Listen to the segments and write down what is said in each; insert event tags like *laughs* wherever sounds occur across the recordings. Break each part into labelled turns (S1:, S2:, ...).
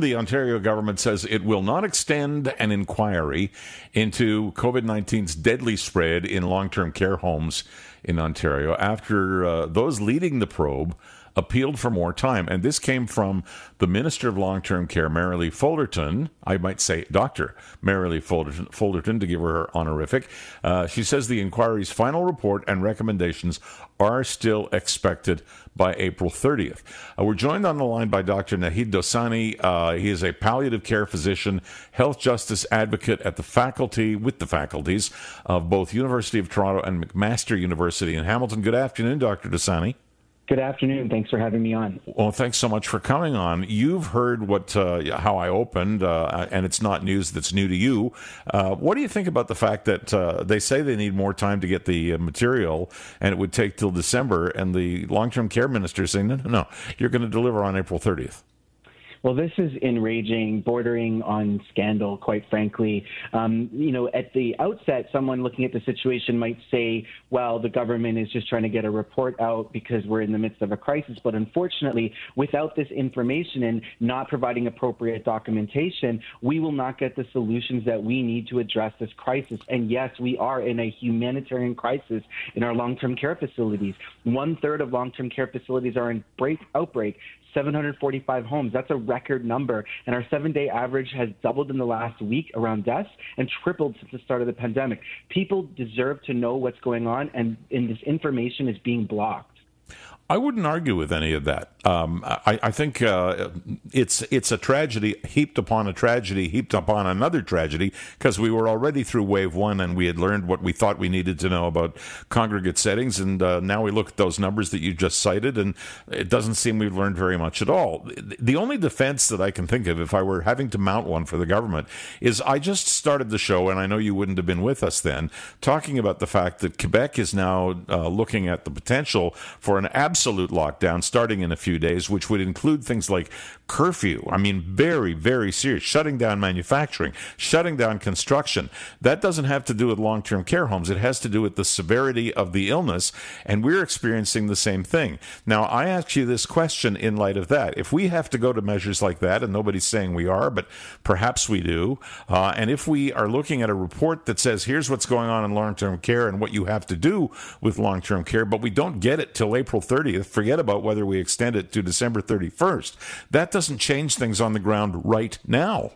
S1: The Ontario government says it will not extend an inquiry into COVID 19's deadly spread in long term care homes in Ontario after uh, those leading the probe appealed for more time. And this came from the Minister of Long Term Care, Merrilee Fullerton. I might say Dr. Merrilee Fullerton, Fullerton to give her her honorific. Uh, she says the inquiry's final report and recommendations are still expected by April 30th. Uh, we're joined on the line by Dr. Naheed Dosani. Uh, he is a palliative care physician, health justice advocate at the faculty, with the faculties of both University of Toronto and McMaster University in Hamilton. Good afternoon, Dr. Dosani.
S2: Good afternoon. Thanks for having me on.
S1: Well, thanks so much for coming on. You've heard what uh, how I opened, uh, and it's not news that's new to you. Uh, what do you think about the fact that uh, they say they need more time to get the uh, material, and it would take till December, and the long term care minister is saying, no, no, no, you're going to deliver on April 30th?
S2: Well, this is enraging, bordering on scandal, quite frankly. Um, you know, at the outset, someone looking at the situation might say, well, the government is just trying to get a report out because we're in the midst of a crisis. But unfortunately, without this information and not providing appropriate documentation, we will not get the solutions that we need to address this crisis. And yes, we are in a humanitarian crisis in our long term care facilities. One third of long term care facilities are in break, outbreak. 745 homes. That's a record number. And our seven day average has doubled in the last week around deaths and tripled since the start of the pandemic. People deserve to know what's going on, and, and this information is being blocked.
S1: I wouldn't argue with any of that. Um, I, I, think uh, it's it's a tragedy heaped upon a tragedy heaped upon another tragedy because we were already through wave one and we had learned what we thought we needed to know about congregate settings, and uh, now we look at those numbers that you just cited, and it doesn't seem we've learned very much at all. The only defense that I can think of, if I were having to mount one for the government, is I just started the show, and I know you wouldn't have been with us then, talking about the fact that Quebec is now uh, looking at the potential for an absolute lockdown starting in a few days, which would include things like curfew. I mean, very, very serious. Shutting down manufacturing, shutting down construction. That doesn't have to do with long term care homes. It has to do with the severity of the illness. And we're experiencing the same thing. Now, I ask you this question in light of that. If we have to go to measures like that, and nobody's saying we are, but perhaps we do, uh, and if we are looking at a report that says, here's what's going on in long term care and what you have to do with long term care, but we don't get it till April 30th, forget about whether we extend it to December 31st. That doesn't change things on the ground right now.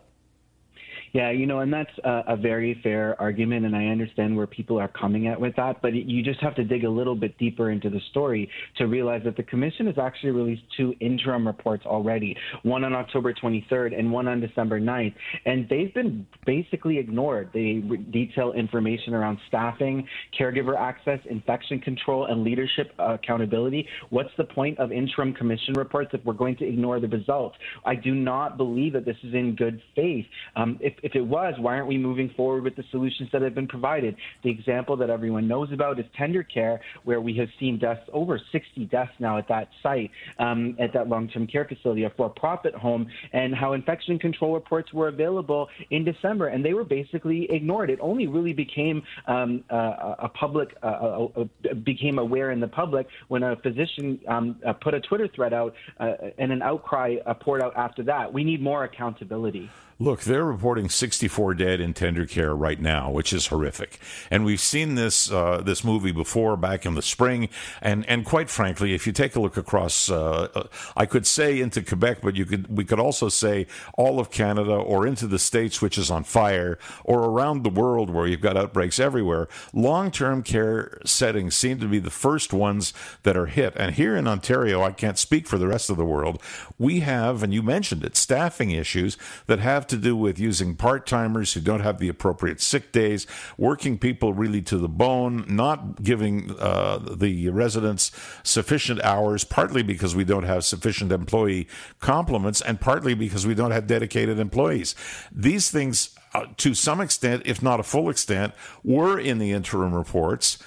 S2: Yeah, you know, and that's a, a, very fair argument, and I understand where people are coming at with that. But you just have to dig a little bit deeper into the story to realize that the commission has actually released two interim reports already one on October 23rd and one on December 9th. And they've been basically ignored. They re- detail information around staffing, caregiver access, infection control, and leadership accountability. What's the point of interim commission reports if we're going to ignore the results? I do not believe that this is in good faith. Um, if if it was, why aren't we moving forward with the solutions that have been provided? The example that everyone knows about is Tendercare, where we have seen deaths, over 60 deaths now at that site, um, at that long term care facility, a for profit home, and how infection control reports were available in December, and they were basically ignored. It only really became um, uh, a public, uh, uh, uh became aware in the public when a physician um, uh, put a Twitter thread out uh, and an outcry poured out after that. We need more accountability.
S1: Look, they're reporting 64 dead in Tendercare right now, which is horrific. And we've seen this uh, this movie before back in the spring. And and quite frankly, if you take a look across, uh, uh, I could say into Quebec, but you could we could also say all of Canada or into the states, which is on fire, or around the world where you've got outbreaks everywhere. Long term care settings seem to be the first ones that are hit. And here in Ontario, I can't speak for the rest of the world. We have, and you mentioned it, staffing issues that have to do with using part timers who don't have the appropriate sick days, working people really to the bone, not giving uh, the residents sufficient hours, partly because we don't have sufficient employee complements, and partly because we don't have dedicated employees. These things, uh, to some extent, if not a full extent, were in the interim reports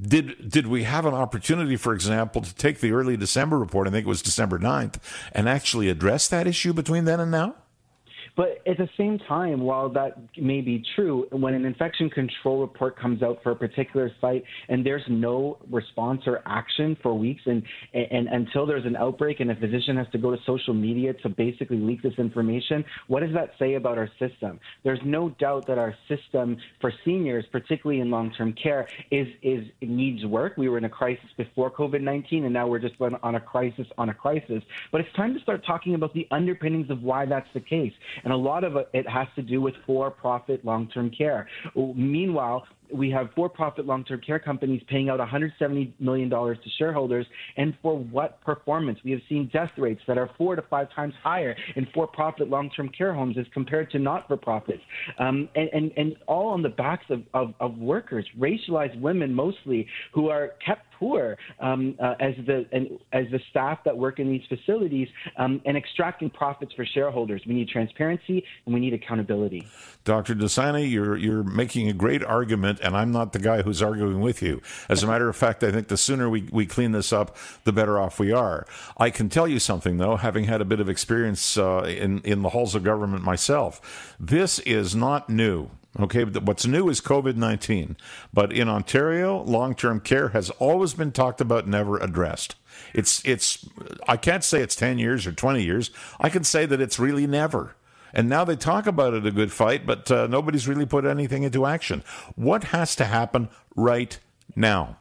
S1: did did we have an opportunity, for example, to take the early December report, I think it was December 9th, and actually address that issue between then and now?
S2: But at the same time, while that may be true, when an infection control report comes out for a particular site and there's no response or action for weeks, and, and, until there's an outbreak and a physician has to go to social media to basically leak this information, what does that say about our system? There's no doubt that our system for seniors, particularly in long-term care, is is needs work. We were in a crisis before COVID-19, and now we're just on a crisis on a crisis. But it's time to start talking about the underpinnings of why that's the case, and a lot of it has to do with for-profit long-term care. Meanwhile, we have for-profit long-term care companies paying out $170 million to shareholders, and for what performance? We have seen death rates that are four to five times higher in for-profit long-term care homes as compared to not-for-profits, um, and, and, and all on the backs of, of, of workers, racialized women mostly, who are kept poor um, uh, as the and, as the staff that work in these facilities um, and extracting profits for shareholders. We need transparency and we need accountability.
S1: Dr. Dosani, you're you're making a great argument, and I'm not the guy who's arguing with you. As a matter of fact, I think the sooner we, we clean this up, the better off we are. I can tell you something though, having had a bit of experience uh, in in the halls of government myself, this is not new. Okay, what's new is COVID 19. But in Ontario, long term care has always been talked about, never addressed. It's, it's, I can't say it's 10 years or 20 years. I can say that it's really never. And now they talk about it a good fight, but uh, nobody's really put anything into action. What has to happen right now?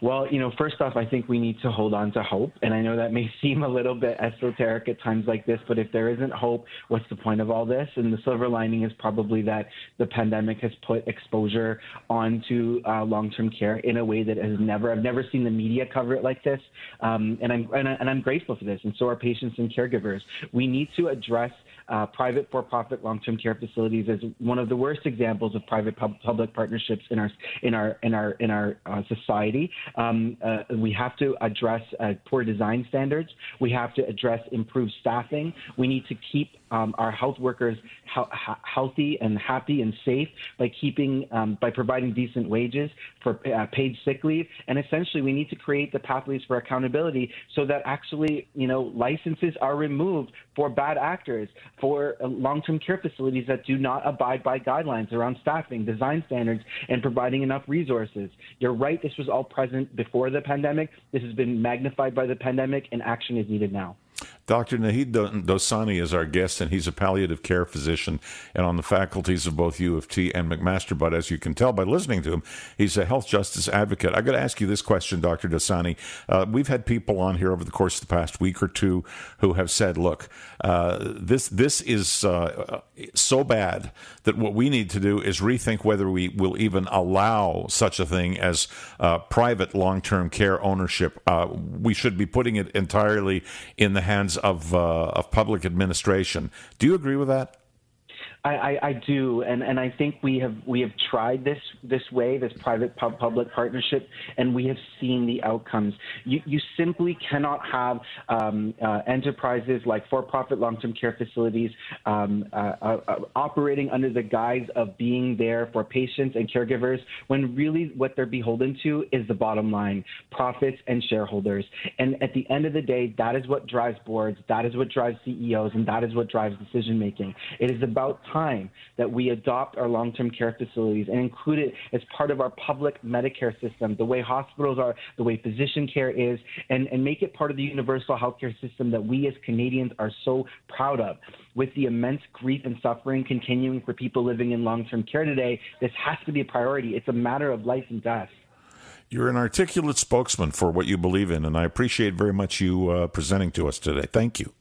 S2: Well, you know, first off, I think we need to hold on to hope. And I know that may *laughs* seem a little bit esoteric at times like this, but if there isn't hope, what's the point of all this? And the silver lining is probably that the pandemic has put exposure onto uh, long-term care in a way that has never, I've never seen the media cover it like this. Um, and I'm, and, I, and I'm grateful for this. And so are patients and caregivers. We need to address uh, private for-profit long-term care facilities is one of the worst examples of private-public partnerships in our in our in our in our uh, society. Um, uh, we have to address uh, poor design standards. We have to address improved staffing. We need to keep um, our health workers he- healthy and happy and safe by keeping um, by providing decent wages for uh, paid sick leave. And essentially we need to create the pathways for accountability so that actually you know licenses are removed for bad actors for uh, long-term care facilities that do not abide by guidelines around staffing design standards and providing enough resources. You're right this was all present before the pandemic. This has been magnified by the pandemic and action is needed now
S1: Dr. Naheed Dosani is our guest, and he's a palliative care physician and on the faculties of both U of T and McMaster. But as you can tell by listening to him, he's a health justice advocate. I got to ask you this question, Dr. Dosani. Uh, we've had people on here over the course of the past week or two who have said, "Look, uh, this this is uh, so bad that what we need to do is rethink whether we will even allow such a thing as uh, private long-term care ownership. Uh, we should be putting it entirely in the hands of uh, of public administration. Do you agree with that?
S2: I, I, do, and, and I think we have we have tried this this way, this private public partnership, and we have seen the outcomes. You, you simply cannot have um, uh, enterprises like for-profit long-term care facilities um, uh, uh, uh, operating under the guise of being there for patients and caregivers when really what they're beholden to is the bottom line, profits and shareholders. And at the end of the day, that is what drives boards, that is what drives CEOs, and that is what drives decision making. It is about that we adopt our long term care facilities and include it as part of our public Medicare system, the way hospitals are, the way physician care is, and, and make it part of the universal healthcare system that we as Canadians are so proud of. With the immense grief and suffering continuing for people living in long term care today, this has to be a priority. It's a matter of life and death.
S1: You're an articulate spokesman for what you believe in, and I appreciate very much you uh, presenting to us today. Thank you.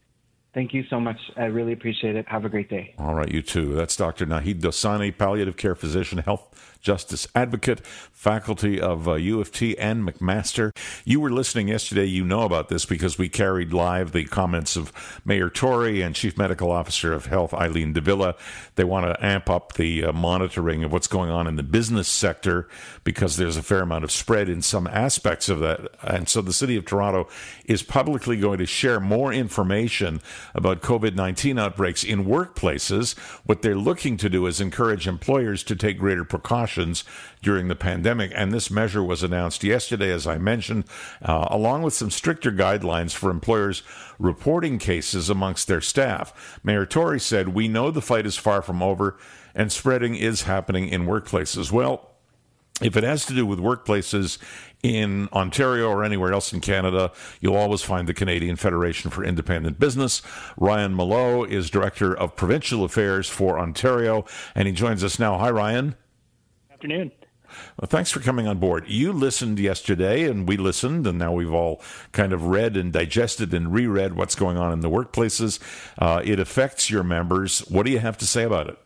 S2: Thank you so much. I really appreciate it. Have a great day.
S1: All right, you too. That's Dr. Naheed Dosani, palliative care physician, health justice advocate, faculty of uh, U of T and McMaster. You were listening yesterday. You know about this because we carried live the comments of Mayor Tory and Chief Medical Officer of Health Eileen de Villa. They want to amp up the uh, monitoring of what's going on in the business sector because there's a fair amount of spread in some aspects of that. And so the City of Toronto is publicly going to share more information about COVID 19 outbreaks in workplaces. What they're looking to do is encourage employers to take greater precautions during the pandemic. And this measure was announced yesterday, as I mentioned, uh, along with some stricter guidelines for employers reporting cases amongst their staff. Mayor Tory said, We know the fight is far from over and spreading is happening in workplaces. Well, if it has to do with workplaces in Ontario or anywhere else in Canada, you'll always find the Canadian Federation for Independent Business. Ryan Mallough is Director of Provincial Affairs for Ontario, and he joins us now. Hi, Ryan.
S3: Afternoon.
S1: Well, thanks for coming on board. You listened yesterday, and we listened, and now we've all kind of read and digested and reread what's going on in the workplaces. Uh, it affects your members. What do you have to say about it?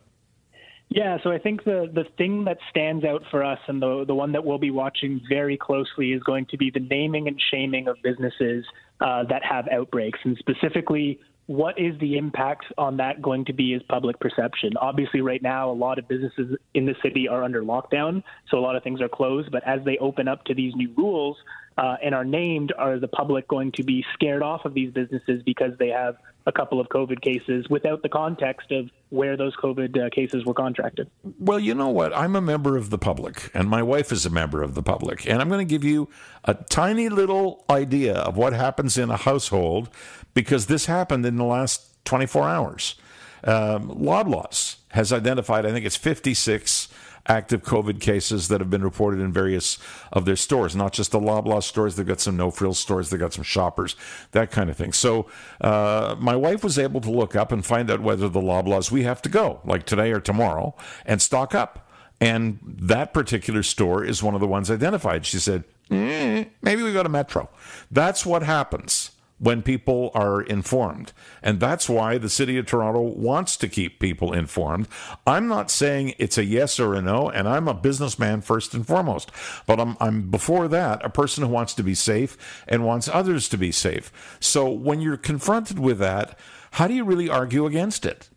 S3: Yeah, so I think the the thing that stands out for us and the the one that we'll be watching very closely is going to be the naming and shaming of businesses uh, that have outbreaks, and specifically what is the impact on that going to be as public perception? Obviously, right now, a lot of businesses in the city are under lockdown, so a lot of things are closed. But as they open up to these new rules uh, and are named, are the public going to be scared off of these businesses because they have a couple of COVID cases without the context of where those COVID uh, cases were contracted.
S1: Well, you know what? I'm a member of the public, and my wife is a member of the public. And I'm going to give you a tiny little idea of what happens in a household because this happened in the last 24 hours. Um, Loblaws has identified, I think it's 56 active COVID cases that have been reported in various of their stores, not just the Loblaw stores. They've got some no frills stores, they've got some shoppers, that kind of thing. So uh, my wife was able to look up and find out whether the Loblaws we have to go, like today or tomorrow, and stock up. And that particular store is one of the ones identified. She said, mm, maybe we go to Metro. That's what happens when people are informed. And that's why the city of Toronto wants to keep people informed. I'm not saying it's a yes or a no, and I'm a businessman first and foremost. But I'm, I'm before that a person who wants to be safe and wants others to be safe. So when you're confronted with that, how do you really argue against it?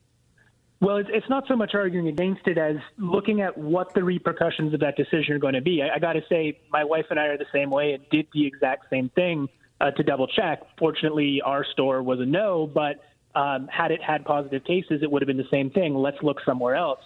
S3: Well, it's not so much arguing against it as looking at what the repercussions of that decision are going to be. I, I got to say, my wife and I are the same way and did the exact same thing uh, to double check. Fortunately, our store was a no, but um, had it had positive cases, it would have been the same thing. Let's look somewhere else.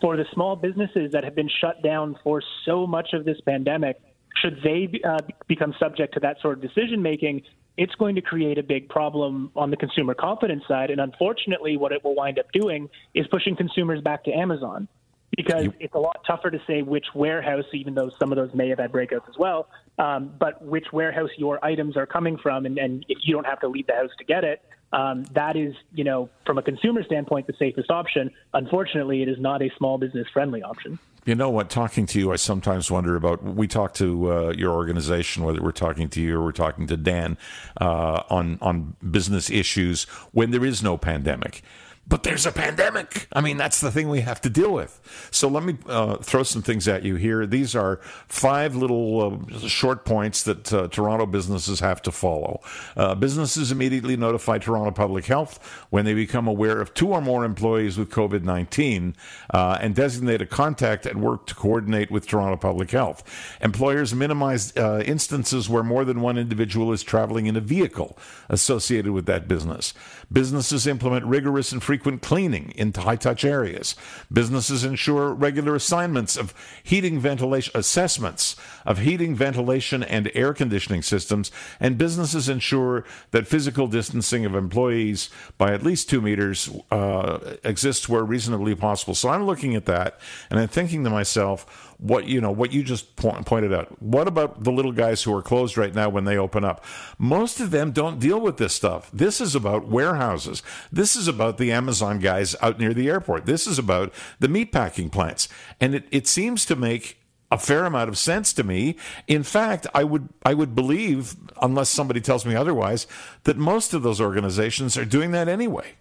S3: For the small businesses that have been shut down for so much of this pandemic, should they uh, become subject to that sort of decision making, it's going to create a big problem on the consumer confidence side. And unfortunately, what it will wind up doing is pushing consumers back to Amazon because it's a lot tougher to say which warehouse, even though some of those may have had breakouts as well, um, but which warehouse your items are coming from, and, and if you don't have to leave the house to get it, um, that is, you know, from a consumer standpoint, the safest option. Unfortunately, it is not a small business friendly option.
S1: You know what? Talking to you, I sometimes wonder about. We talk to uh, your organization, whether we're talking to you or we're talking to Dan, uh, on on business issues when there is no pandemic but there's a pandemic. I mean, that's the thing we have to deal with. So let me uh, throw some things at you here. These are five little uh, short points that uh, Toronto businesses have to follow. Uh, businesses immediately notify Toronto Public Health when they become aware of two or more employees with COVID 19 uh, and designate a contact at work to coordinate with Toronto Public Health. Employers minimize uh, instances where more than one individual is traveling in a vehicle associated with that business. Businesses implement rigorous and frequent cleaning into high touch areas. Businesses ensure regular assignments of heating ventilation assessments of heating, ventilation, and air conditioning systems, and businesses ensure that physical distancing of employees by at least two meters uh, exists where reasonably possible. So I'm looking at that and I'm thinking to myself, what you know what you just point, pointed out. What about the little guys who are closed right now when they open up? Most of them don't deal with this stuff. This is about warehouses. This is about the amazon guys out near the airport. This is about the meatpacking plants. And it, it seems to make a fair amount of sense to me. In fact, I would I would believe, unless somebody tells me otherwise, that most of those organizations are doing that anyway.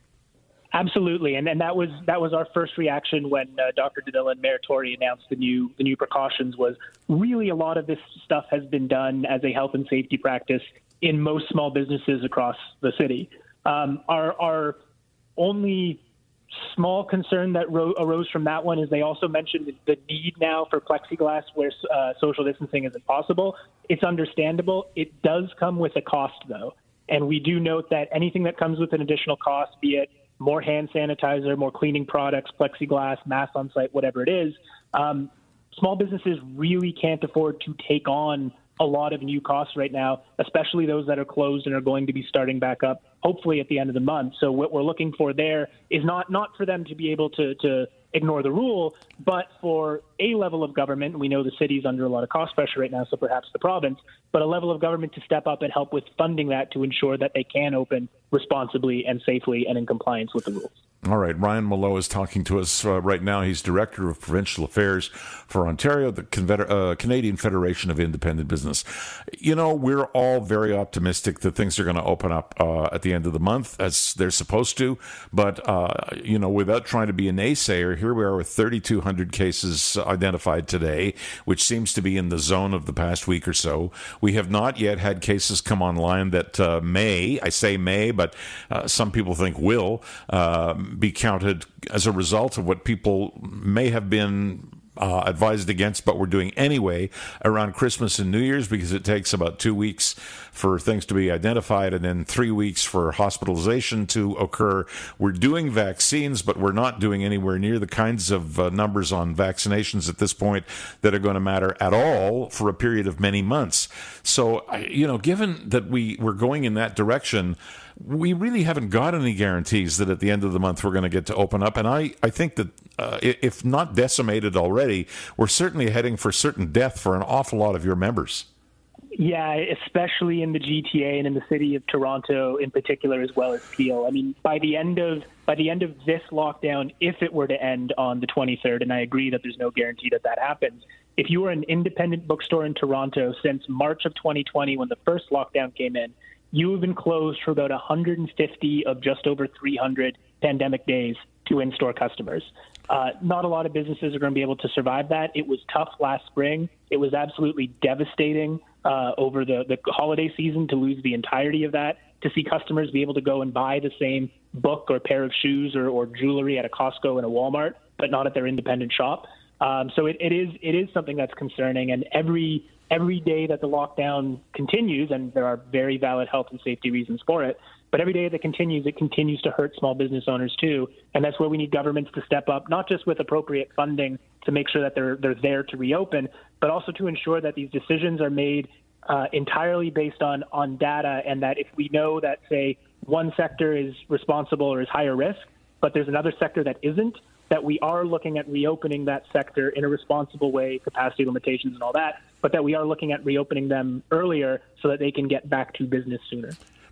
S3: Absolutely, and and that was that was our first reaction when uh, Dr. de Villa and Mayor Tory announced the new the new precautions. Was really a lot of this stuff has been done as a health and safety practice in most small businesses across the city. Um, our our only small concern that ro- arose from that one is they also mentioned the need now for plexiglass where uh, social distancing isn't possible. It's understandable. It does come with a cost, though. And we do note that anything that comes with an additional cost, be it more hand sanitizer, more cleaning products, plexiglass, masks on site, whatever it is, um, small businesses really can't afford to take on a lot of new costs right now, especially those that are closed and are going to be starting back up hopefully at the end of the month. So what we're looking for there is not not for them to be able to to ignore the rule, but for a level of government, we know the city's under a lot of cost pressure right now, so perhaps the province, but a level of government to step up and help with funding that to ensure that they can open responsibly and safely and in compliance with the rules.
S1: All right, Ryan Mallough is talking to us uh, right now. He's Director of Provincial Affairs for Ontario, the uh, Canadian Federation of Independent Business. You know, we're all very optimistic that things are going to open up uh, at the end of the month as they're supposed to. But, uh, you know, without trying to be a naysayer, here we are with 3,200 cases identified today, which seems to be in the zone of the past week or so. We have not yet had cases come online that uh, may, I say may, but uh, some people think will be counted as a result of what people may have been uh, advised against, but we're doing anyway around Christmas and New Year's because it takes about two weeks for things to be identified and then three weeks for hospitalization to occur. We're doing vaccines, but we're not doing anywhere near the kinds of uh, numbers on vaccinations at this point that are going to matter at all for a period of many months. So, you know, given that we, we're going in that direction, we really haven't got any guarantees that at the end of the month we're going to get to open up. And I, I think that uh, if not decimated already, we're certainly heading for certain death for an awful lot of your members.
S3: Yeah, especially in the GTA and in the city of Toronto in particular, as well as Peel. I mean, by the end of by the end of this lockdown, if it were to end on the 23rd, and I agree that there's no guarantee that that happens. If you were an independent bookstore in Toronto since March of 2020, when the first lockdown came in, you have been closed for about 150 of just over 300 pandemic days to in-store customers. Uh, not a lot of businesses are going to be able to survive that. It was tough last spring. It was absolutely devastating uh, over the, the holiday season to lose the entirety of that, to see customers be able to go and buy the same book or pair of shoes or, or jewelry at a Costco and a Walmart, but not at their independent shop. Um, so it, it is it is something that's concerning, and every every day that the lockdown continues, and there are very valid health and safety reasons for it, but every day that it continues, it continues to hurt small business owners too, and that's where we need governments to step up, not just with appropriate funding to make sure that they're they're there to reopen, but also to ensure that these decisions are made uh, entirely based on on data, and that if we know that say one sector is responsible or is higher risk, but there's another sector that isn't, that we are looking at reopening that sector in a responsible way, capacity limitations and all that, but that we are looking at reopening them earlier so that they can get back to business sooner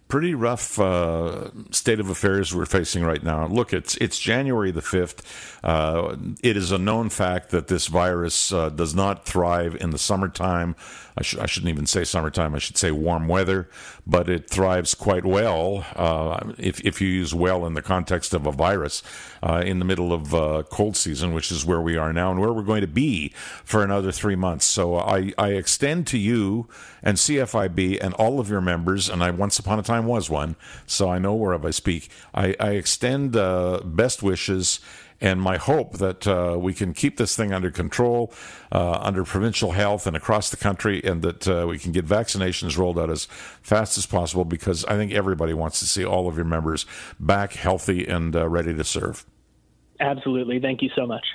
S1: pretty rough uh, state of affairs we're facing right now. Look, it's it's January the fifth. Uh, it is a known fact that this virus uh, does not thrive in the summertime. I, sh- I, shouldn't even say summertime. I should say warm weather, but it thrives quite well uh, if if you use well in the context of a virus uh, in the middle of uh, cold season, which is where we are now and where we're going to be for another three months. So I I extend to you and CFIB and all of your members, and I once upon a time was one, so I know whereof I speak. I, I extend uh, best wishes and my hope that uh, we can keep this thing under control uh, under provincial health and across the country, and that uh, we can get vaccinations rolled out as fast as possible because I think everybody wants to see all of your members back healthy and uh, ready to serve.
S3: Absolutely. Thank you so much.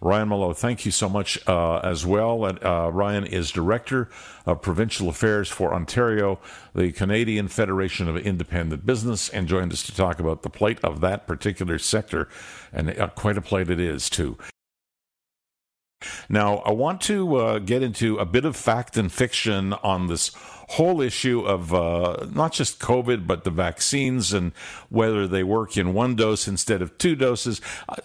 S1: Ryan Mallough, thank you so much uh, as well. Uh, Ryan is Director of Provincial Affairs for Ontario, the Canadian Federation of Independent Business, and joined us to talk about the plight of that particular sector. And uh, quite a plight it is, too. Now, I want to uh, get into a bit of fact and fiction on this whole issue of uh, not just COVID, but the vaccines and whether they work in one dose instead of two doses.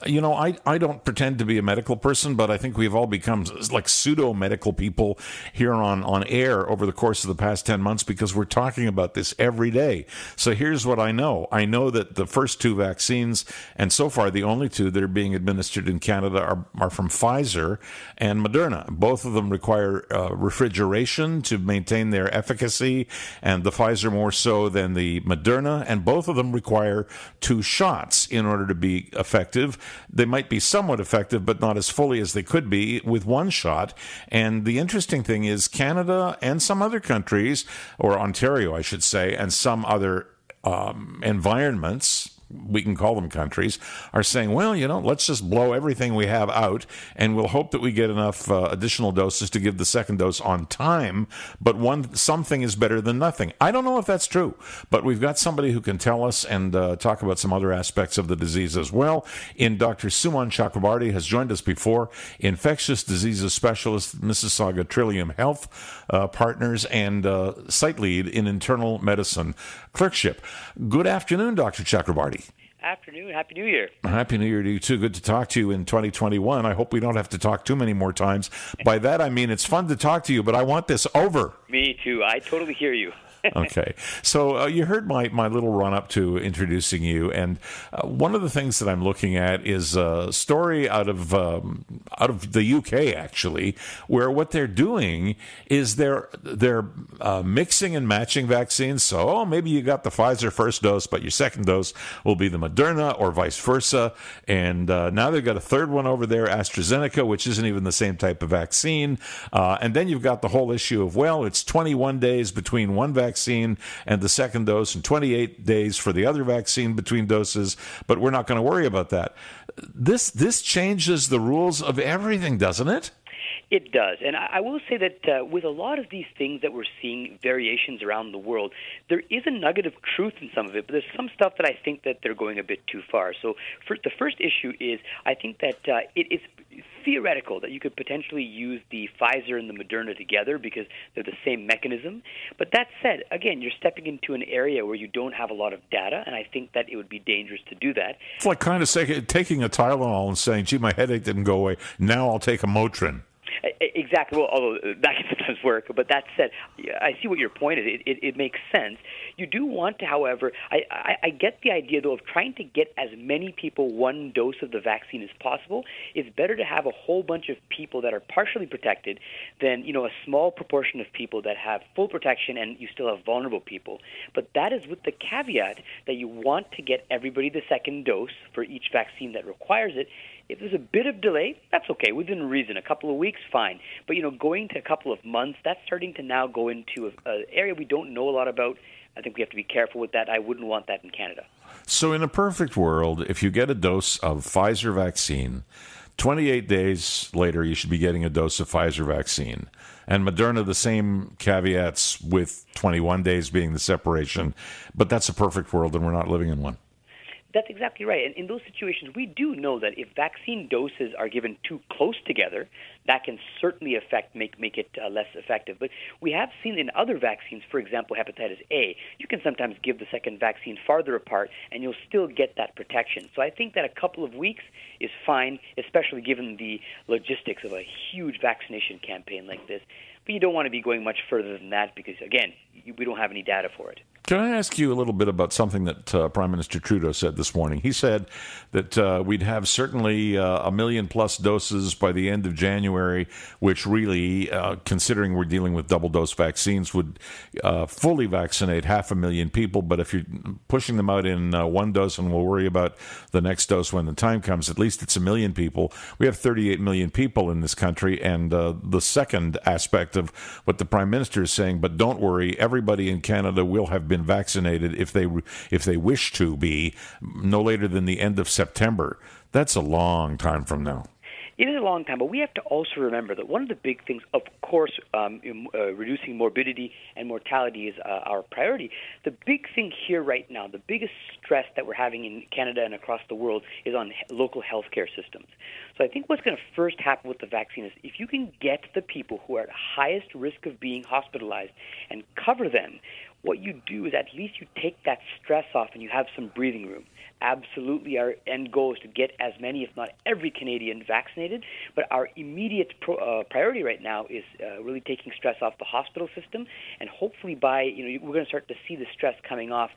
S1: You know, I, I don't pretend to be a medical person, but I think we've all become like pseudo medical people here on, on air over the course of the past 10 months because we're talking about this every day. So here's what I know I know that the first two vaccines, and so far the only two that are being administered in Canada, are, are from Pfizer and Moderna. Both of them require uh, refrigeration to maintain their efficacy efficacy, and the Pfizer more so than the Moderna, and both of them require two shots in order to be effective. They might be somewhat effective, but not as fully as they could be with one shot. And the interesting thing is, Canada and some other countries, or Ontario, I should say, and some other um, environments, we can call them countries, are saying, well, you know, let's just blow everything we have out and we'll hope that we get enough uh, additional doses to give the second dose on time. But one something is better than nothing. I don't know if that's true, but we've got somebody who can tell us and uh, talk about some other aspects of the disease as well. In Dr. Sumon Chakrabarti has joined us before, infectious diseases specialist, Mississauga Trillium Health uh, Partners, and uh, site lead in internal medicine clerkship. Good afternoon, Dr. Chakrabarti.
S4: Afternoon. Happy New Year.
S1: Happy New Year to you too. Good to talk to you in 2021. I hope we don't have to talk too many more times. By that I mean it's fun to talk to you, but I want this over.
S4: Me too. I totally hear you.
S1: Okay. So uh, you heard my, my little run up to introducing you, and uh, one of the things that I'm looking at is a story out of um, out of the UK actually, where what they're doing is they're they're uh, mixing and matching vaccines. So oh, maybe you got the Pfizer first dose, but your second dose will be the Moderna, or vice versa. And uh, now they've got a third one over there, AstraZeneca, which isn't even the same type of vaccine. Uh, and then you've got the whole issue of well, it's 21 days between one vaccine vaccine and the second dose, and 28 days for the other vaccine between doses. But we're not going to worry about that. This this changes the rules of everything, doesn't it?
S4: It does. And I will say that uh, with a lot of these things that we're seeing variations around the world, there is a nugget of truth in some of it, but there's some stuff that I think that they're going a bit too far. So for, the first issue is I think that uh, it is theoretical that you could potentially use the Pfizer and the Moderna together because they're the same mechanism. But that said, again, you're stepping into an area where you don't have a lot of data, and I think that it would be dangerous to do that.
S1: It's like kind of taking a Tylenol and saying, gee, my headache didn't go away. Now I'll take a Motrin.
S4: Exactly. Well, although uh, that *laughs* can sometimes work, but that said, I see what your point is. It, it, it makes sense. You do want to, however, I, I, I get the idea though of trying to get as many people one dose of the vaccine as possible. It's better to have a whole bunch of people that are partially protected than you know a small proportion of people that have full protection and you still have vulnerable people. But that is with the caveat that you want to get everybody the second dose for each vaccine that requires it if there's a bit of delay, that's okay, within reason. A couple of weeks, fine. But you know, going to a couple of months, that's starting to now go into an area we don't know a lot about. I think we have to be careful with that. I wouldn't want that in Canada.
S1: So, in a perfect world, if you get a dose of Pfizer vaccine, 28 days later, you should be getting a dose of Pfizer vaccine. And Moderna, the same caveats with 21 days being the separation. But that's a perfect world, and we're not living in one.
S4: That's exactly right. And in those situations, we do know that if vaccine doses are given too close together, that can certainly affect make make it uh, less effective. But we have seen in other vaccines, for example, hepatitis A, you can sometimes give the second vaccine farther apart, and you'll still get that protection. So I think that a couple of weeks is fine, especially given the logistics of a huge vaccination campaign like this. But you don't want to be going much further than that because, again, we don't have any data for it.
S1: Can I ask you a little bit about something that uh, Prime Minister Trudeau said this morning? He said that uh, we'd have certainly uh, a million plus doses by the end of January, which really, uh, considering we're dealing with double dose vaccines, would uh, fully vaccinate half a million people. But if you're pushing them out in uh, one dose, and we'll worry about the next dose when the time comes, at least it's a million people. We have 38 million people in this country. And the second aspect of what the Prime Minister is saying, but don't worry, everybody in Canada will have been vaccinated if they if they wish to be no later than the end of September. That's a long time from now.
S4: It is a long time, but we have to also remember that one of the big things, of course, um, uh, reducing morbidity and mortality is uh, our priority. The big thing here right now, the biggest stress that we're having in Canada and across the world is on local healthcare systems. So I think what's going to first happen with the vaccine is if you can get the people who are at highest risk of being hospitalized and cover them, what you do is at least you take that stress off and you have some breathing room. Absolutely, our end goal is to get as many, if not every Canadian, vaccinated. But our immediate pro, uh, priority right now is uh, really taking stress off the hospital system, and hopefully, by you know, we're going to start to see the stress coming off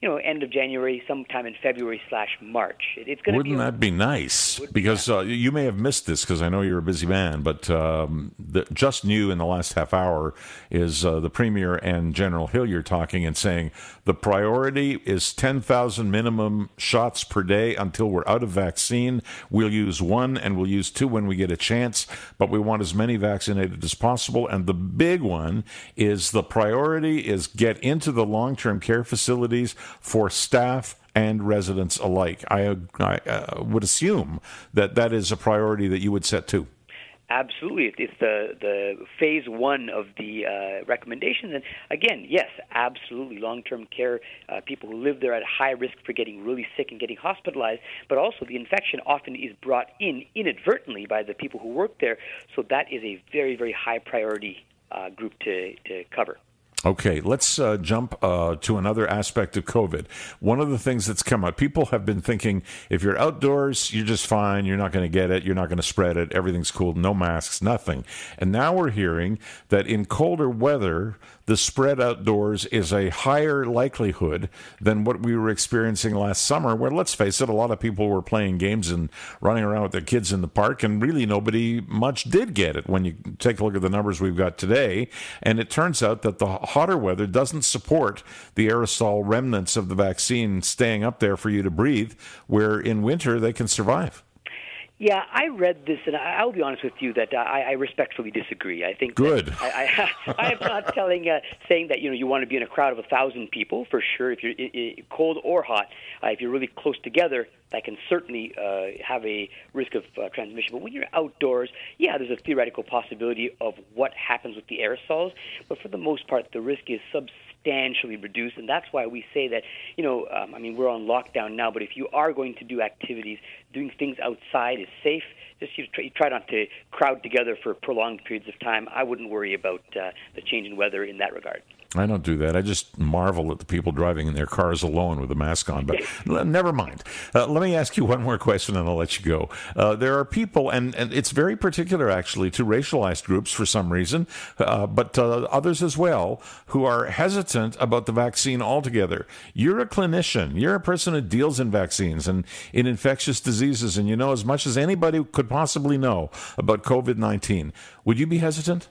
S4: you know, end of January, sometime in February slash March.
S1: it's going Wouldn't be that be nice? Because uh, you may have missed this because I know you're a busy man, but um, the, just new in the last half hour is uh, the Premier and General Hillier talking and saying the priority is 10,000 minimum shots per day until we're out of vaccine. We'll use one and we'll use two when we get a chance, but we want as many vaccinated as possible. And the big one is the priority is get into the long term care facilities for staff and residents alike. I, I uh, would assume that that is a priority that you would set too.
S4: Absolutely, it's the the phase one of the uh, recommendations, and again, yes, absolutely, long-term care, uh, people who live there at high risk for getting really sick and getting hospitalized, but also the infection often is brought in inadvertently by the people who work there, so that is a very very high priority uh, group to to cover.
S1: Okay, let's uh, jump uh, to another aspect of COVID. One of the things that's come up, people have been thinking if you're outdoors, you're just fine. You're not going to get it. You're not going to spread it. Everything's cool. No masks, nothing. And now we're hearing that in colder weather, the spread outdoors is a higher likelihood than what we were experiencing last summer, where, let's face it, a lot of people were playing games and running around with their kids in the park, and really nobody much did get it when you take a look at the numbers we've got today. And it turns out that the hotter weather doesn't support the aerosol remnants of the vaccine staying up there for you to breathe, where in winter they can survive.
S4: Yeah, I read this, and I'll be honest with you that I, I respectfully disagree. I think
S1: good. *laughs*
S4: I, I, I am not *laughs* telling, uh, saying that you know you want to be in a crowd of a thousand people for sure. If you're i i cold or hot, uh, if you're really close together, that can certainly uh, have a risk of uh, transmission. But when you're outdoors, yeah, there's a theoretical possibility of what happens with the aerosols. But for the most part, the risk is substantial substantially reduced, and that's why we say that, you know, um, I mean, we're on lockdown now, but if you are going to do activities, doing things outside is safe. Just you try, you try not to crowd together for prolonged periods of time. I wouldn't worry about uh, the change in weather in that regard.
S1: I don't do that. I just marvel at the people driving in their cars alone with a mask on. But *laughs* never mind. Uh, let me ask you one more question, and I'll let you go. Uh, there are people, and, and it's very particular actually to racialized groups for some reason, uh, but uh, others as well, who are hesitant about the vaccine altogether. You're a clinician. You're a person who deals in vaccines and in infectious diseases, and you know as much as anybody could possibly know about COVID 19. Would you be hesitant?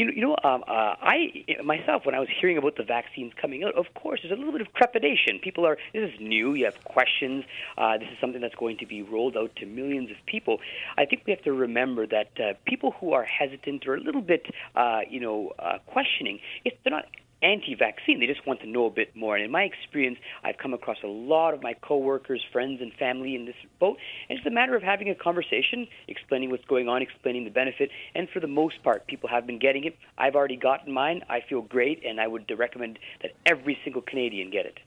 S4: You know, you know, um, uh, I myself, when I was hearing about the vaccines coming out, of course, there's a little bit of trepidation. People are this is new. You have questions. Uh, this is something that's going to be rolled out to millions of people. I think we have to remember that uh, people who are hesitant or a little bit, uh, you know, uh, questioning, if they're not anti-vaccine. They just want to know a bit more. And in my experience, I've come across a lot of my coworkers, friends, and family in this boat. And it's a matter of having a conversation, explaining what's going on, explaining the benefit. And for the most part, people have been getting it. I've already gotten mine. I feel great, and I would recommend that every single Canadian get it.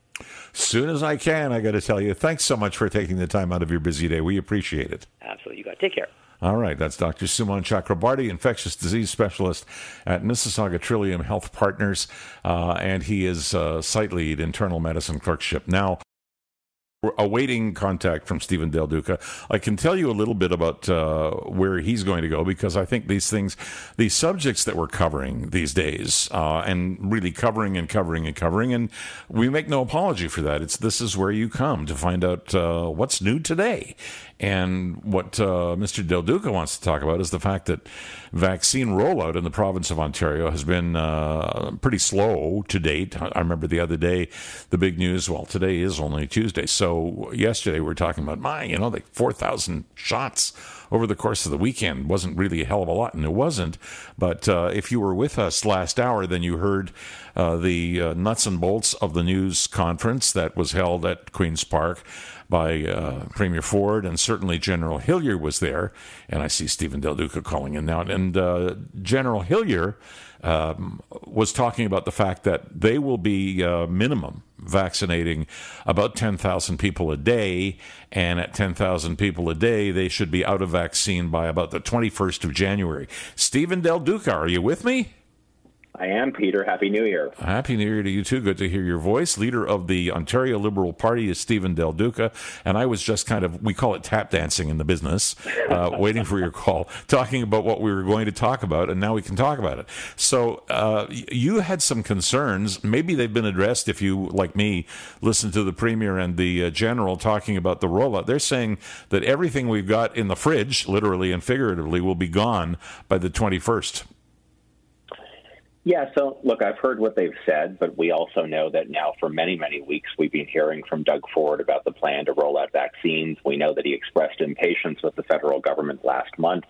S1: Soon as I can, I got to tell you, thanks so much for taking the time out of your busy day. We appreciate it.
S4: Absolutely. You got to take care.
S1: All right, that's Dr. Sumon Chakrabarti, infectious disease specialist at Mississauga Trillium Health Partners, uh, and he is uh, site lead internal medicine clerkship. Now, awaiting contact from Stephen Del Duca. I can tell you a little bit about uh, where he's going to go because I think these things, these subjects that we're covering these days, uh, and really covering and covering and covering, and we make no apology for that. It's this is where you come to find out uh, what's new today. And what uh, Mr. Del Duca wants to talk about is the fact that vaccine rollout in the province of Ontario has been uh, pretty slow to date. I remember the other day, the big news. Well, today is only Tuesday, so yesterday we were talking about my, you know, like four thousand shots over the course of the weekend wasn't really a hell of a lot, and it wasn't. But uh, if you were with us last hour, then you heard uh, the uh, nuts and bolts of the news conference that was held at Queen's Park by uh, Premier Ford, and certainly General Hillier was there. And I see Stephen Del Duca calling in now. And uh, General Hillier um, was talking about the fact that they will be uh, minimum vaccinating about 10,000 people a day. And at 10,000 people a day, they should be out of vaccine by about the 21st of January. Stephen Del Duca, are you with me?
S5: I am, Peter. Happy New Year.
S1: Happy New Year to you too. Good to hear your voice. Leader of the Ontario Liberal Party is Stephen Del Duca. And I was just kind of, we call it tap dancing in the business, uh, *laughs* waiting for your call, talking about what we were going to talk about. And now we can talk about it. So uh, you had some concerns. Maybe they've been addressed if you, like me, listen to the Premier and the uh, General talking about the rollout. They're saying that everything we've got in the fridge, literally and figuratively, will be gone by the 21st.
S5: Yeah, so look, I've heard what they've said, but we also know that now for many, many weeks we've been hearing from Doug Ford about the plan to roll out vaccines. We know that he expressed impatience with the federal government last month.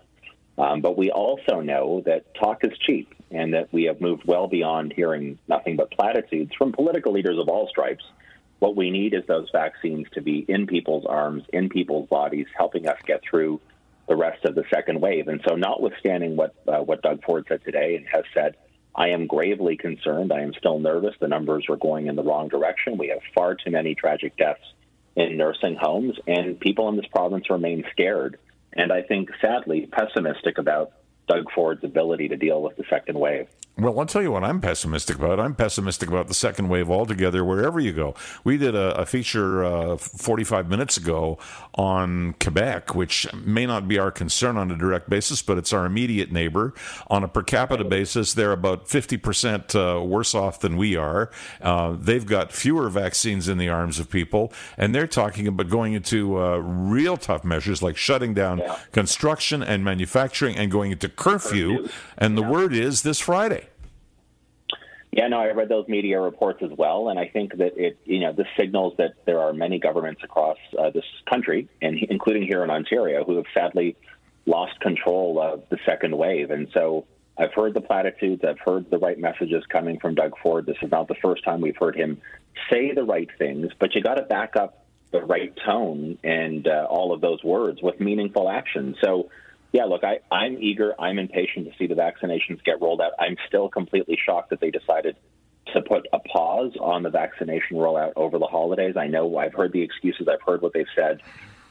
S5: Um, but we also know that talk is cheap and that we have moved well beyond hearing nothing but platitudes from political leaders of all stripes. What we need is those vaccines to be in people's arms, in people's bodies, helping us get through the rest of the second wave. And so, notwithstanding what uh, what Doug Ford said today and has said, I am gravely concerned. I am still nervous. The numbers are going in the wrong direction. We have far too many tragic deaths in nursing homes, and people in this province remain scared. And I think, sadly, pessimistic about Doug Ford's ability to deal with the second wave.
S1: Well, I'll tell you what I'm pessimistic about. I'm pessimistic about the second wave altogether, wherever you go. We did a, a feature uh, 45 minutes ago on Quebec, which may not be our concern on a direct basis, but it's our immediate neighbor. On a per capita basis, they're about 50% uh, worse off than we are. Uh, they've got fewer vaccines in the arms of people, and they're talking about going into uh, real tough measures like shutting down yeah. construction and manufacturing and going into curfew. And the yeah. word is this Friday.
S5: Yeah, no, I read those media reports as well, and I think that it, you know, this signals that there are many governments across uh, this country, and including here in Ontario, who have sadly lost control of the second wave. And so, I've heard the platitudes, I've heard the right messages coming from Doug Ford. This is not the first time we've heard him say the right things, but you got to back up the right tone and uh, all of those words with meaningful action. So yeah, look, I, I'm eager. I'm impatient to see the vaccinations get rolled out. I'm still completely shocked that they decided to put a pause on the vaccination rollout over the holidays. I know I've heard the excuses. I've heard what they've said.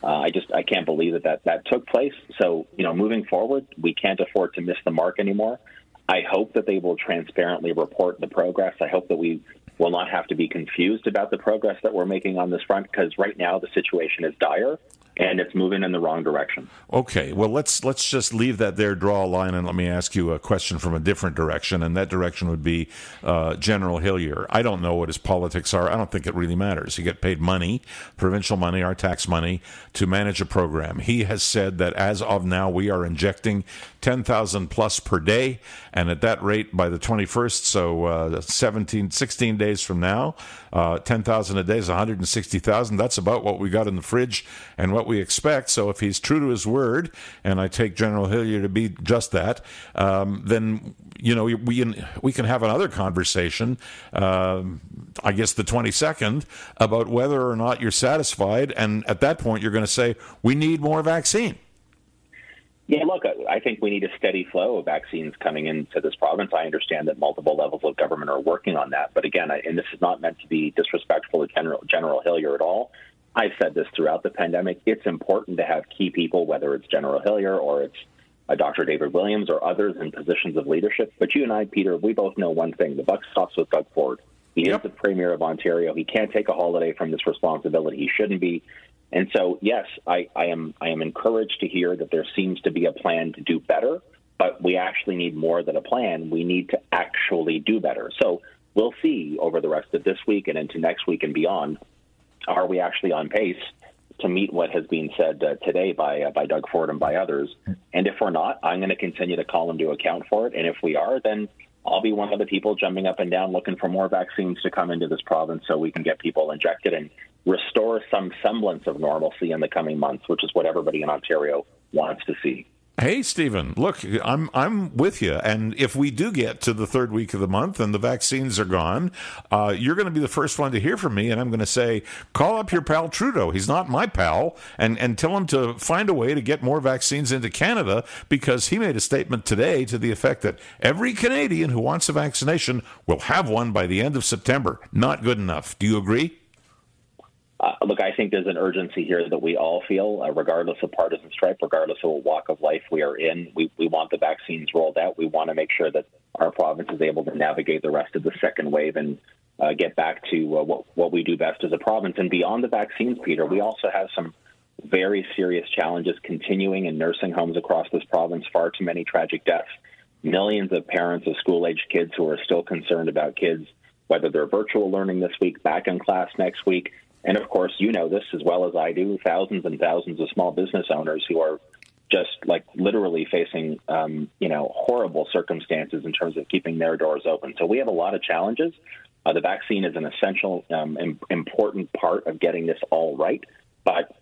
S5: Uh, I just I can't believe that, that that took place. So you know, moving forward, we can't afford to miss the mark anymore. I hope that they will transparently report the progress. I hope that we will not have to be confused about the progress that we're making on this front because right now the situation is dire and it's moving in the wrong direction.
S1: Okay, well let's let's just leave that there, draw a line, and let me ask you a question from a different direction, and that direction would be uh, General Hillier. I don't know what his politics are. I don't think it really matters. He get paid money, provincial money, our tax money, to manage a program. He has said that as of now we are injecting ten thousand plus per day, and at that rate by the twenty first, so uh, 17, 16 days from now, uh, ten thousand a day is one hundred and sixty thousand. That's about what we got in the fridge and what we expect. So if he's true to his word, and I take General Hillier to be just that, um, then you know we we can have another conversation. Uh, I guess the twenty second about whether or not you're satisfied, and at that point you're going to say we need more vaccine.
S5: Yeah, look, I think we need a steady flow of vaccines coming into this province. I understand that multiple levels of government are working on that, but again, and this is not meant to be disrespectful to General, General Hillier at all. I've said this throughout the pandemic. It's important to have key people, whether it's General Hillier or it's uh, Dr. David Williams or others in positions of leadership. But you and I, Peter, we both know one thing: the buck stops with Doug Ford. He yep. is the premier of Ontario. He can't take a holiday from this responsibility. He shouldn't be. And so, yes, I, I am I am encouraged to hear that there seems to be a plan to do better. But we actually need more than a plan. We need to actually do better. So we'll see over the rest of this week and into next week and beyond are we actually on pace to meet what has been said uh, today by uh, by Doug Ford and by others? And if we're not, I'm going to continue to call him to account for it. And if we are, then I'll be one of the people jumping up and down looking for more vaccines to come into this province so we can get people injected and restore some semblance of normalcy in the coming months, which is what everybody in Ontario wants to see.
S1: Hey, Stephen, look, I'm I'm with you. And if we do get to the third week of the month and the vaccines are gone, uh, you're going to be the first one to hear from me, and I'm going to say, call up your pal Trudeau. He's not my pal, and and tell him to find a way to get more vaccines into Canada because he made a statement today to the effect that every Canadian who wants a vaccination will have one by the end of September. Not good enough. Do you agree?
S5: Uh, look, I think there's an urgency here that we all feel, uh, regardless of partisan stripe, regardless of what walk of life we are in. We, we want the vaccines rolled out. We want to make sure that our province is able to navigate the rest of the second wave and uh, get back to uh, what, what we do best as a province. And beyond the vaccines, Peter, we also have some very serious challenges continuing in nursing homes across this province, far too many tragic deaths, millions of parents of school aged kids who are still concerned about kids, whether they're virtual learning this week, back in class next week and of course, you know this as well as I do thousands and thousands of small business owners who are just like literally facing, um, you know, horrible circumstances in terms of keeping their doors open. So we have a lot of challenges. Uh, the vaccine is an essential, um, important part of getting this all right, but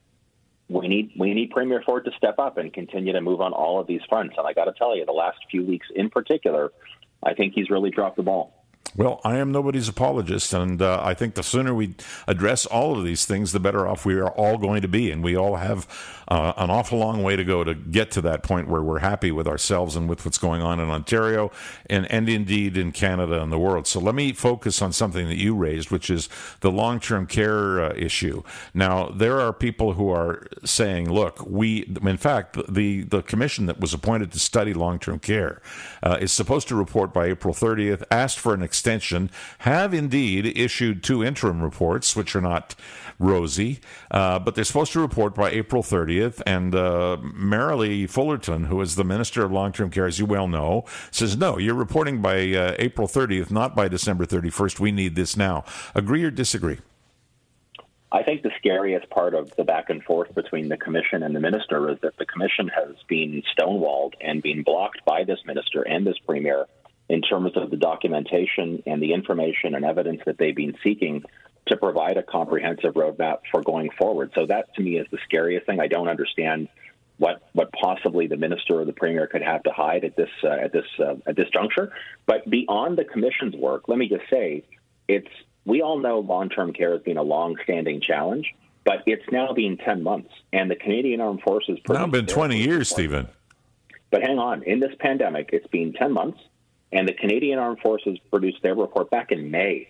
S5: we need we need Premier Ford to step up and continue to move on all of these fronts. And I got to tell you, the last few weeks in particular, I think he's really dropped the ball.
S1: Well, I am nobody's apologist, and uh, I think the sooner we address all of these things, the better off we are all going to be. And we all have uh, an awful long way to go to get to that point where we're happy with ourselves and with what's going on in Ontario and, and indeed in Canada and the world. So let me focus on something that you raised, which is the long term care uh, issue. Now, there are people who are saying, look, we, in fact, the, the commission that was appointed to study long term care uh, is supposed to report by April 30th, asked for an extension extension have indeed issued two interim reports, which are not rosy, uh, but they're supposed to report by April 30th. And uh, Merrilee Fullerton, who is the Minister of Long Term Care, as you well know, says, no, you're reporting by uh, April 30th, not by December 31st. We need this now. Agree or disagree?
S5: I think the scariest part of the back and forth between the commission and the minister is that the commission has been stonewalled and been blocked by this minister and this premier in terms of the documentation and the information and evidence that they've been seeking to provide a comprehensive roadmap for going forward. So that to me is the scariest thing. I don't understand what what possibly the minister or the premier could have to hide at this uh, at this uh, at this juncture. But beyond the commission's work, let me just say, it's we all know long-term care has been a long-standing challenge, but it's now been 10 months, and the Canadian Armed Forces
S1: now been 20 years, Stephen.
S5: But hang on, in this pandemic, it's been 10 months. And the Canadian Armed Forces produced their report back in May.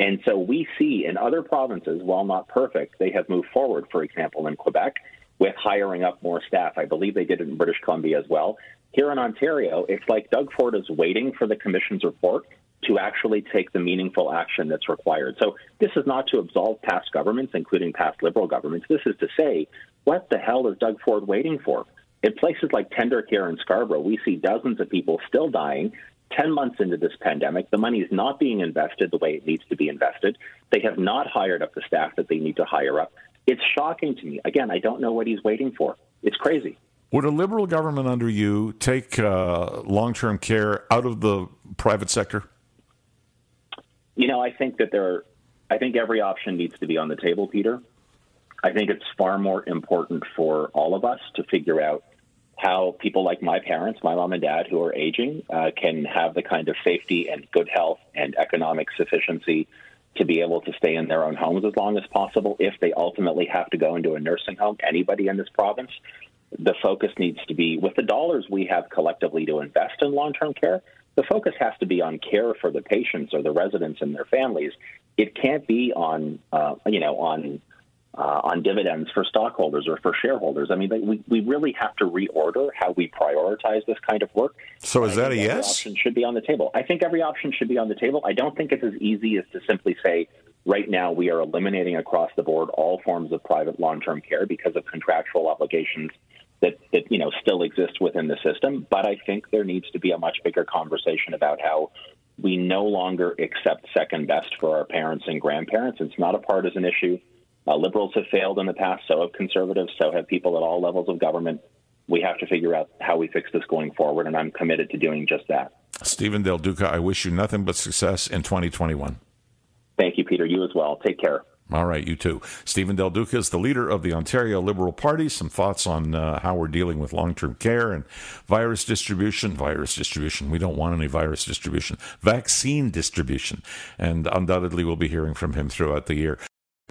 S5: And so we see in other provinces, while not perfect, they have moved forward, for example, in Quebec, with hiring up more staff. I believe they did it in British Columbia as well. Here in Ontario, it's like Doug Ford is waiting for the Commission's report to actually take the meaningful action that's required. So this is not to absolve past governments, including past Liberal governments. This is to say, what the hell is Doug Ford waiting for? In places like Tendercare in Scarborough, we see dozens of people still dying 10 months into this pandemic, the money is not being invested the way it needs to be invested. They have not hired up the staff that they need to hire up. It's shocking to me. Again, I don't know what he's waiting for. It's crazy.
S1: Would a liberal government under you take uh, long term care out of the private sector?
S5: You know, I think that there are, I think every option needs to be on the table, Peter. I think it's far more important for all of us to figure out how people like my parents, my mom and dad, who are aging, uh, can have the kind of safety and good health and economic sufficiency to be able to stay in their own homes as long as possible. If they ultimately have to go into a nursing home, anybody in this province, the focus needs to be with the dollars we have collectively to invest in long term care. The focus has to be on care for the patients or the residents and their families. It can't be on, uh, you know, on uh, on dividends for stockholders or for shareholders. I mean, we, we really have to reorder how we prioritize this kind of work.
S1: So is that a yes?
S5: Option should be on the table. I think every option should be on the table. I don't think it's as easy as to simply say right now we are eliminating across the board all forms of private long-term care because of contractual obligations that, that you know still exist within the system. But I think there needs to be a much bigger conversation about how we no longer accept second best for our parents and grandparents. It's not a partisan issue. Uh, liberals have failed in the past, so have conservatives, so have people at all levels of government. We have to figure out how we fix this going forward, and I'm committed to doing just that.
S1: Stephen Del Duca, I wish you nothing but success in 2021.
S5: Thank you, Peter. You as well. Take care.
S1: All right, you too. Stephen Del Duca is the leader of the Ontario Liberal Party. Some thoughts on uh, how we're dealing with long term care and virus distribution. Virus distribution. We don't want any virus distribution. Vaccine distribution. And undoubtedly, we'll be hearing from him throughout the year.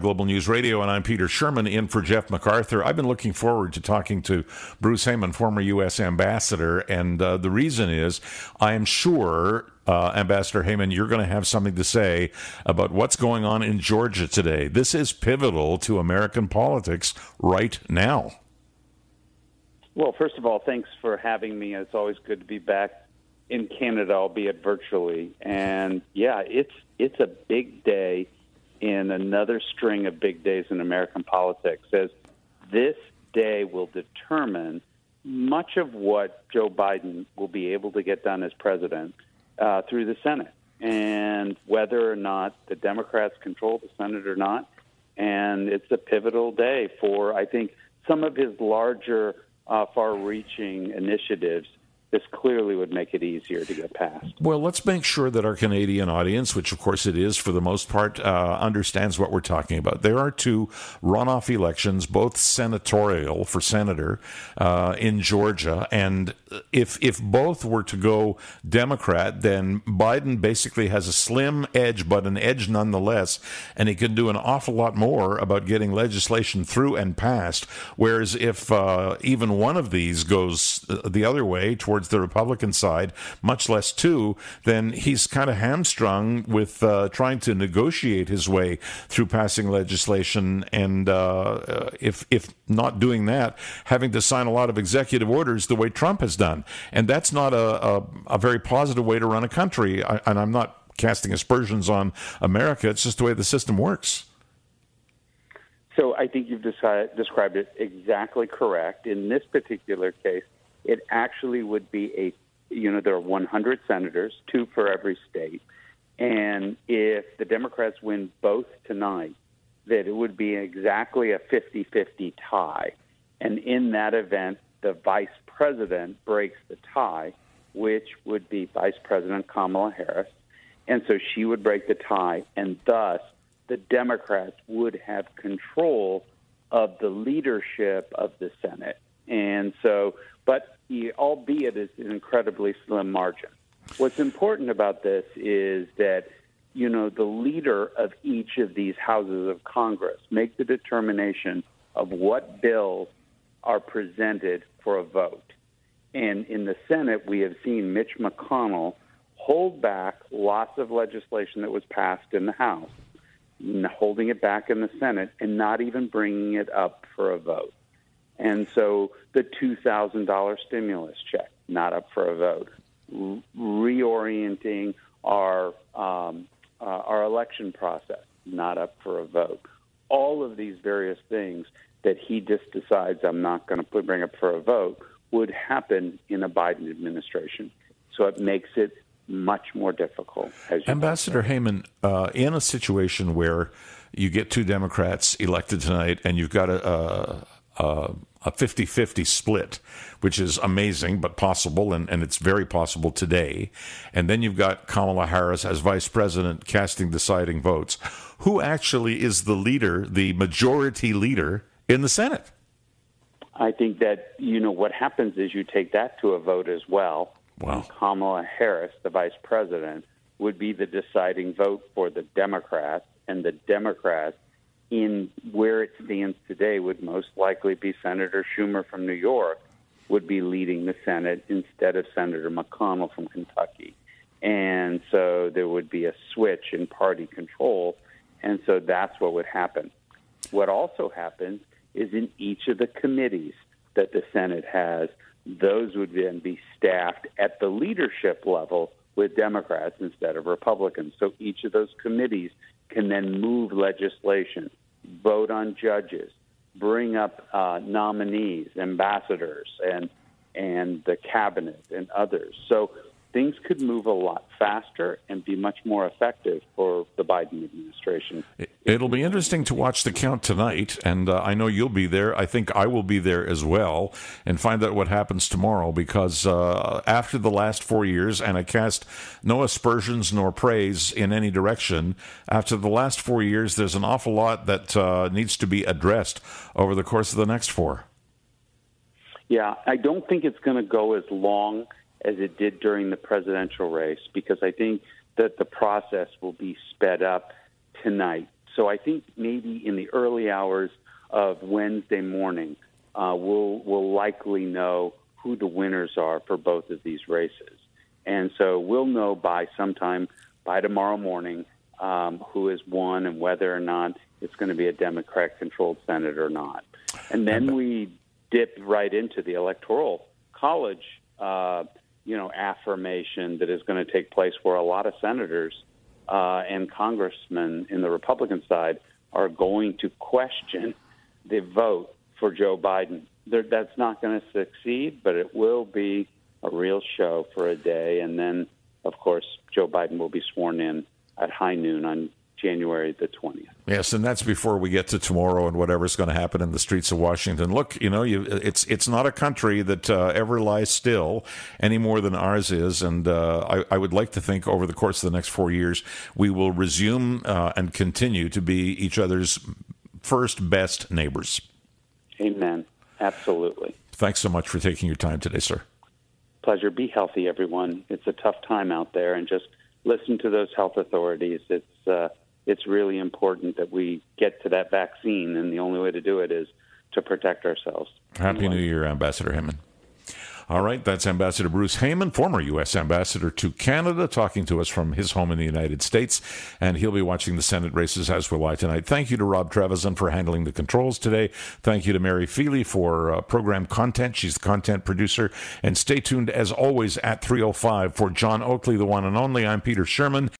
S1: Global News Radio, and I'm Peter Shurman in for Jeff McArthur. I've been looking forward to talking to Bruce Heyman, former U.S. ambassador, and uh, the reason is I am sure, uh, Ambassador Heyman, you're going to have something to say about what's going on in Georgia today. This is pivotal to American politics right now.
S6: Well, first of all, thanks for having me. It's always good to be back in Canada, albeit virtually. And yeah, it's it's a big day in another string of big days in American politics, as this day will determine much of what Joe Biden will be able to get done as president uh, through the Senate, and whether or not the Democrats control the Senate or not. And it's a pivotal day for, I think, some of his larger, uh, far reaching initiatives this clearly would make it easier to get past.
S1: Well, let's make sure that our Canadian audience, which of course it is for the most part, uh, understands what we're talking about. There are two runoff elections, both senatorial for senator uh, in Georgia, and if if both were to go Democrat, then Biden basically has a slim edge, but an edge nonetheless, and he can do an awful lot more about getting legislation through and passed. Whereas if uh, even one of these goes the other way towards towards the Republican side, much less two, then he's kind of hamstrung with uh, trying to negotiate his way through passing legislation, and uh, if if not doing that, having to sign a lot of executive orders the way Trump has done, and that's not a a, a very positive way to run a country. I, and I'm not casting aspersions on America. It's just the way the system works.
S6: So I think you've decided, described it exactly correct. In this particular case, it actually would be a, you know, there are 100 senators, two for every state. And if the Democrats win both tonight, that it would be exactly a 50 50 tie. And in that event, the vice president breaks the tie, which would be Vice President Kamala Harris. And so she would break the tie, and thus the Democrats would have control of the leadership of the Senate. And so, but albeit it's an incredibly slim margin. What's important about this is that you know the leader of each of these houses of Congress make the determination of what bills are presented for a vote. And in the Senate, we have seen Mitch McConnell hold back lots of legislation that was passed in the House, holding it back in the Senate, and not even bringing it up for a vote. And so the $2,000 stimulus check, not up for a vote. reorienting our, um, uh, our election process, not up for a vote. All of these various things that he just decides I'm not going to bring up for a vote would happen in a Biden administration. So it makes it much more difficult.
S1: Ambassador Heyman, uh, in a situation where you get two Democrats elected tonight and you've got a, a uh, a 50 50 split, which is amazing but possible, and, and it's very possible today. And then you've got Kamala Harris as vice president casting deciding votes. Who actually is the leader, the majority leader in the Senate?
S6: I think that, you know, what happens is you take that to a vote as well.
S1: Wow.
S6: Kamala Harris, the vice president, would be the deciding vote for the Democrats, and the Democrats in where it stands today would most likely be Senator Schumer from New York would be leading the Senate instead of Senator McConnell from Kentucky. And so there would be a switch in party control. And so that's what would happen. What also happens is in each of the committees that the Senate has, those would then be staffed at the leadership level with Democrats instead of Republicans. So each of those committees can then move legislation, vote on judges, bring up uh, nominees, ambassadors, and and the cabinet and others. So things could move a lot faster and be much more effective for the Biden administration.
S1: It'll be interesting to watch the count tonight, and uh, I know you'll be there. I think I will be there as well, and find out what happens tomorrow. Because uh, after the last four years, and I cast no aspersions nor praise in any direction, after the last four years, there's an awful lot that uh, needs to be addressed over the course of the next four.
S6: Yeah, I don't think it's going to go as long as it did during the presidential race because I think that the process will be sped up tonight So I think maybe in the early hours of Wednesday morning, uh, we'll we'll likely know who the winners are for both of these races, and so we'll know by sometime by tomorrow morning um, who has won and whether or not it's going to be a Democrat-controlled Senate or not, and then we dip right into the electoral college. Uh, you know, affirmation that is going to take place where a lot of senators uh, and congressmen in the Republican side are going to question the vote for Joe Biden. They're, that's not going to succeed, but it will be a real show for a day. And then, of course, Joe Biden will be sworn in at high noon on January the 20th.
S1: Yes, and that's before we get to tomorrow and whatever's going to happen in the streets of Washington. Look, you know, you, it's it's not a country that uh, ever lies still any more than ours is, and uh, I, I, would like to think over the course of the next four years we will resume uh, and continue to be each other's first best neighbors.
S6: Amen. Absolutely.
S1: Thanks so much for taking your time today, sir.
S6: Pleasure. Be healthy, everyone. It's a tough time out there, and just listen to those health authorities. It's uh, it's really important that we get to that vaccine, and the only way to do it is to protect ourselves.
S1: Happy. New Year, Ambassador Heyman. All right, that's Ambassador Bruce Heyman, former U.S. Ambassador to Canada, talking to us from his home in the United States. And he'll be watching the Senate races, as will I tonight. Thank you to Rob Trevisan for handling the controls today. Thank you to Mary Feely for uh, program content. She's the content producer. And stay tuned, as always, at 305 for John Oakley, the one and only. I'm Peter Shurman.